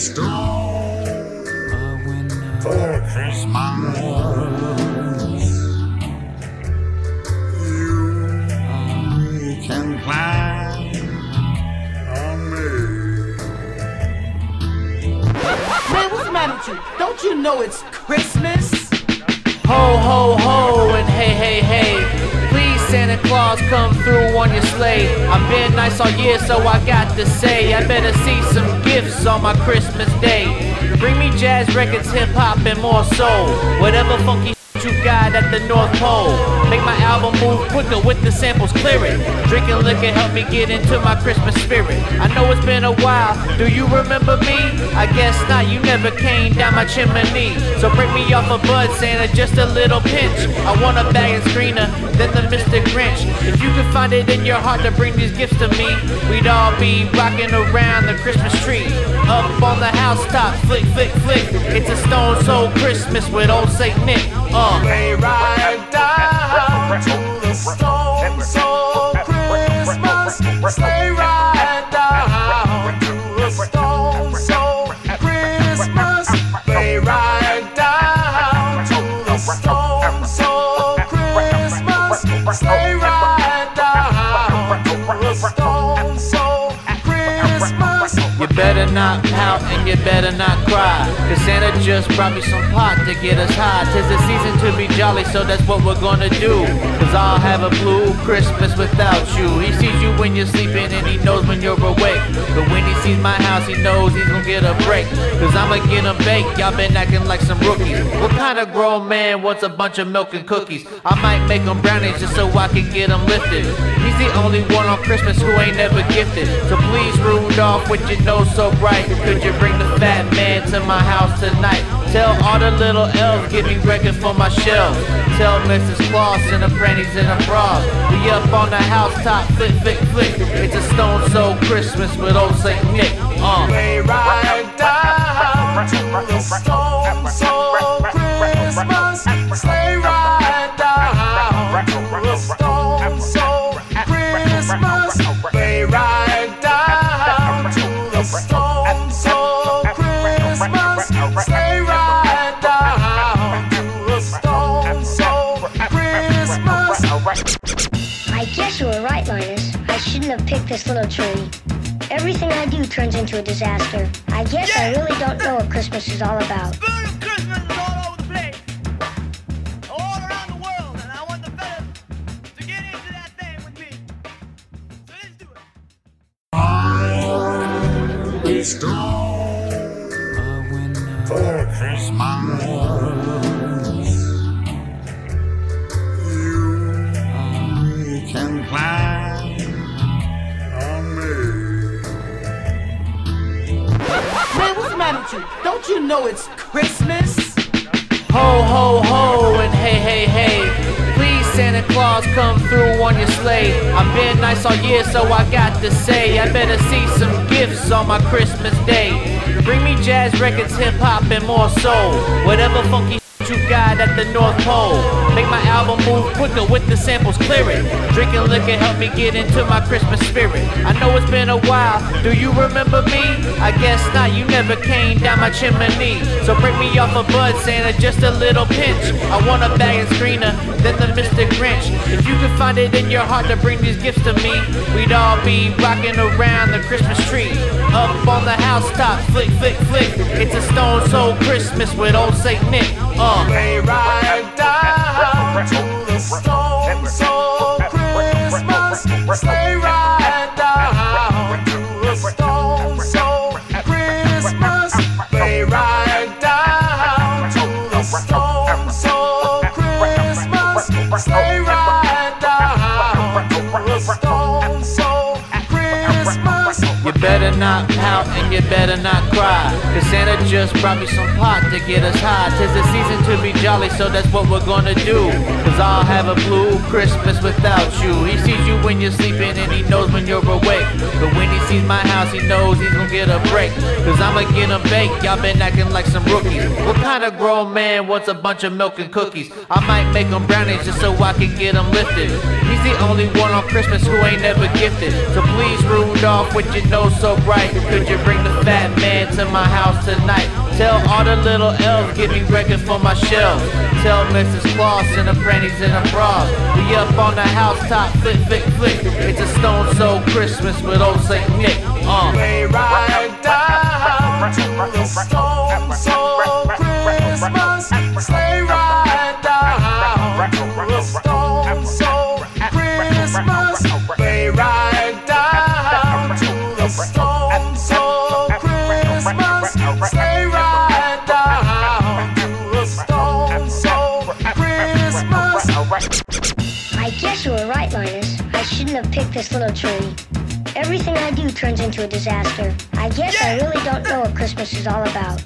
stone for Christmas. Man, what's the matter with you? Don't you know it's Christmas? Ho, ho, ho, Santa Claus, come through on your sleigh. I've been nice all year, so I got to say, I better see some gifts on my Christmas day. Bring me jazz records, hip hop, and more soul. Whatever funky you got at the North Pole. Make my album move quicker with the samples clear it. Drinking liquor help me get into my Christmas spirit. I know it's been a while. Do you remember me? I guess not. You never came down my chimney. So break me off a bud, Santa, just a little pinch. I want a bag and screener, then the Mr. Grinch. If you could find it in your heart to bring these gifts to me, we'd all be rocking around the Christmas tree. Up on the housetop, flick, flick, flick. It's a stone soul Christmas with old Saint Nick. Uh. Christmas. You better not pout and you better not cry. Cause Santa just brought me some pot to get us high. Tis the season to be jolly, so that's what we're gonna do. Cause I'll have a blue Christmas without you. He sees you when you're sleeping and he knows when you're awake. But when he sees my house, he knows he's gonna get a break. Cause I'ma get him baked. Y'all been acting like some rookies. What kind of grown man wants a bunch of milk and cookies? I might make him brownies just so I can get him lifted. He's the only one on Christmas who ain't ever gifted. So please, Rudolph, with your so bright, could you bring the fat man to my house tonight? Tell all the little elves, give me records for my shelves. Tell Mrs. Claus and the grannies and the bras. We up on the housetop, flick, flick, flick. It's a stone soul Christmas with old Saint Nick. Uh. Sleigh ride down to the Stone Soul Christmas. Sleigh ride down to the Stone Soul Christmas. Guess you were right, Linus. I shouldn't have picked this little tree. Everything I do turns into a disaster. I guess I really don't know what Christmas is all about. Spirit of Christmas is all over the place. All around the world. And I want the fellas to get into that thing with me. So let's do it. We stone for Christmas. Plan on me. Man, what's the matter with you? Don't you know it's Christmas? Ho, ho, ho, and hey, hey, hey. Please, Santa Claus, come through on your sleigh. I've been nice all year, so I got to say, I better see some gifts on my Christmas day. Bring me jazz records, hip hop, and more soul. Whatever funky you got at the North Pole. Make my album move quicker with the samples clear it. Drinking liquor help me get into my Christmas spirit. I know it's been a while. Do you remember me? I guess not. You never came down my chimney. So break me off a bud, Santa, just a little pinch. I want a bag and screener, then the Mr. Grinch. If you could find it in your heart to bring these gifts to me, we'd all be rocking around the Christmas tree. Up on the housetop, flick, flick, flick. It's a stone soul Christmas with old Saint Nick. Uh. Better not pout and you better not cry. Cause Santa just brought me some pot to get us high. Tis the season to be jolly, so that's what we're gonna do. Cause I'll have a blue Christmas without you. He sees you when you're sleeping and he knows when you're awake. But when he sees my house, he knows he's gonna get a break. Cause I'ma get him baked. Y'all been acting like some rookies. What kind of grown man wants a bunch of milk and cookies? I might make him brownies just so I can get him lifted. He's the only one on Christmas who ain't never gifted. So please, Rudolph, with your nose so bright, could you bring the fat man to my house tonight? Tell all the little elves, give me records for my shelves. Tell Mrs. Claus and the panties and the bras. We up on the housetop, flick, flick, flick. It's a stone soul Christmas with old Saint Nick. Uh. Down to the stone soul Christmas. Sleigh ride down to the stone soul Christmas. Sleigh ride down to the stone soul Christmas. Sleigh ride down to the stone soul Christmas. I guess you were right, Linus. I shouldn't have picked this little tree. Everything I do turns into a disaster. I guess I really don't know what Christmas is all about.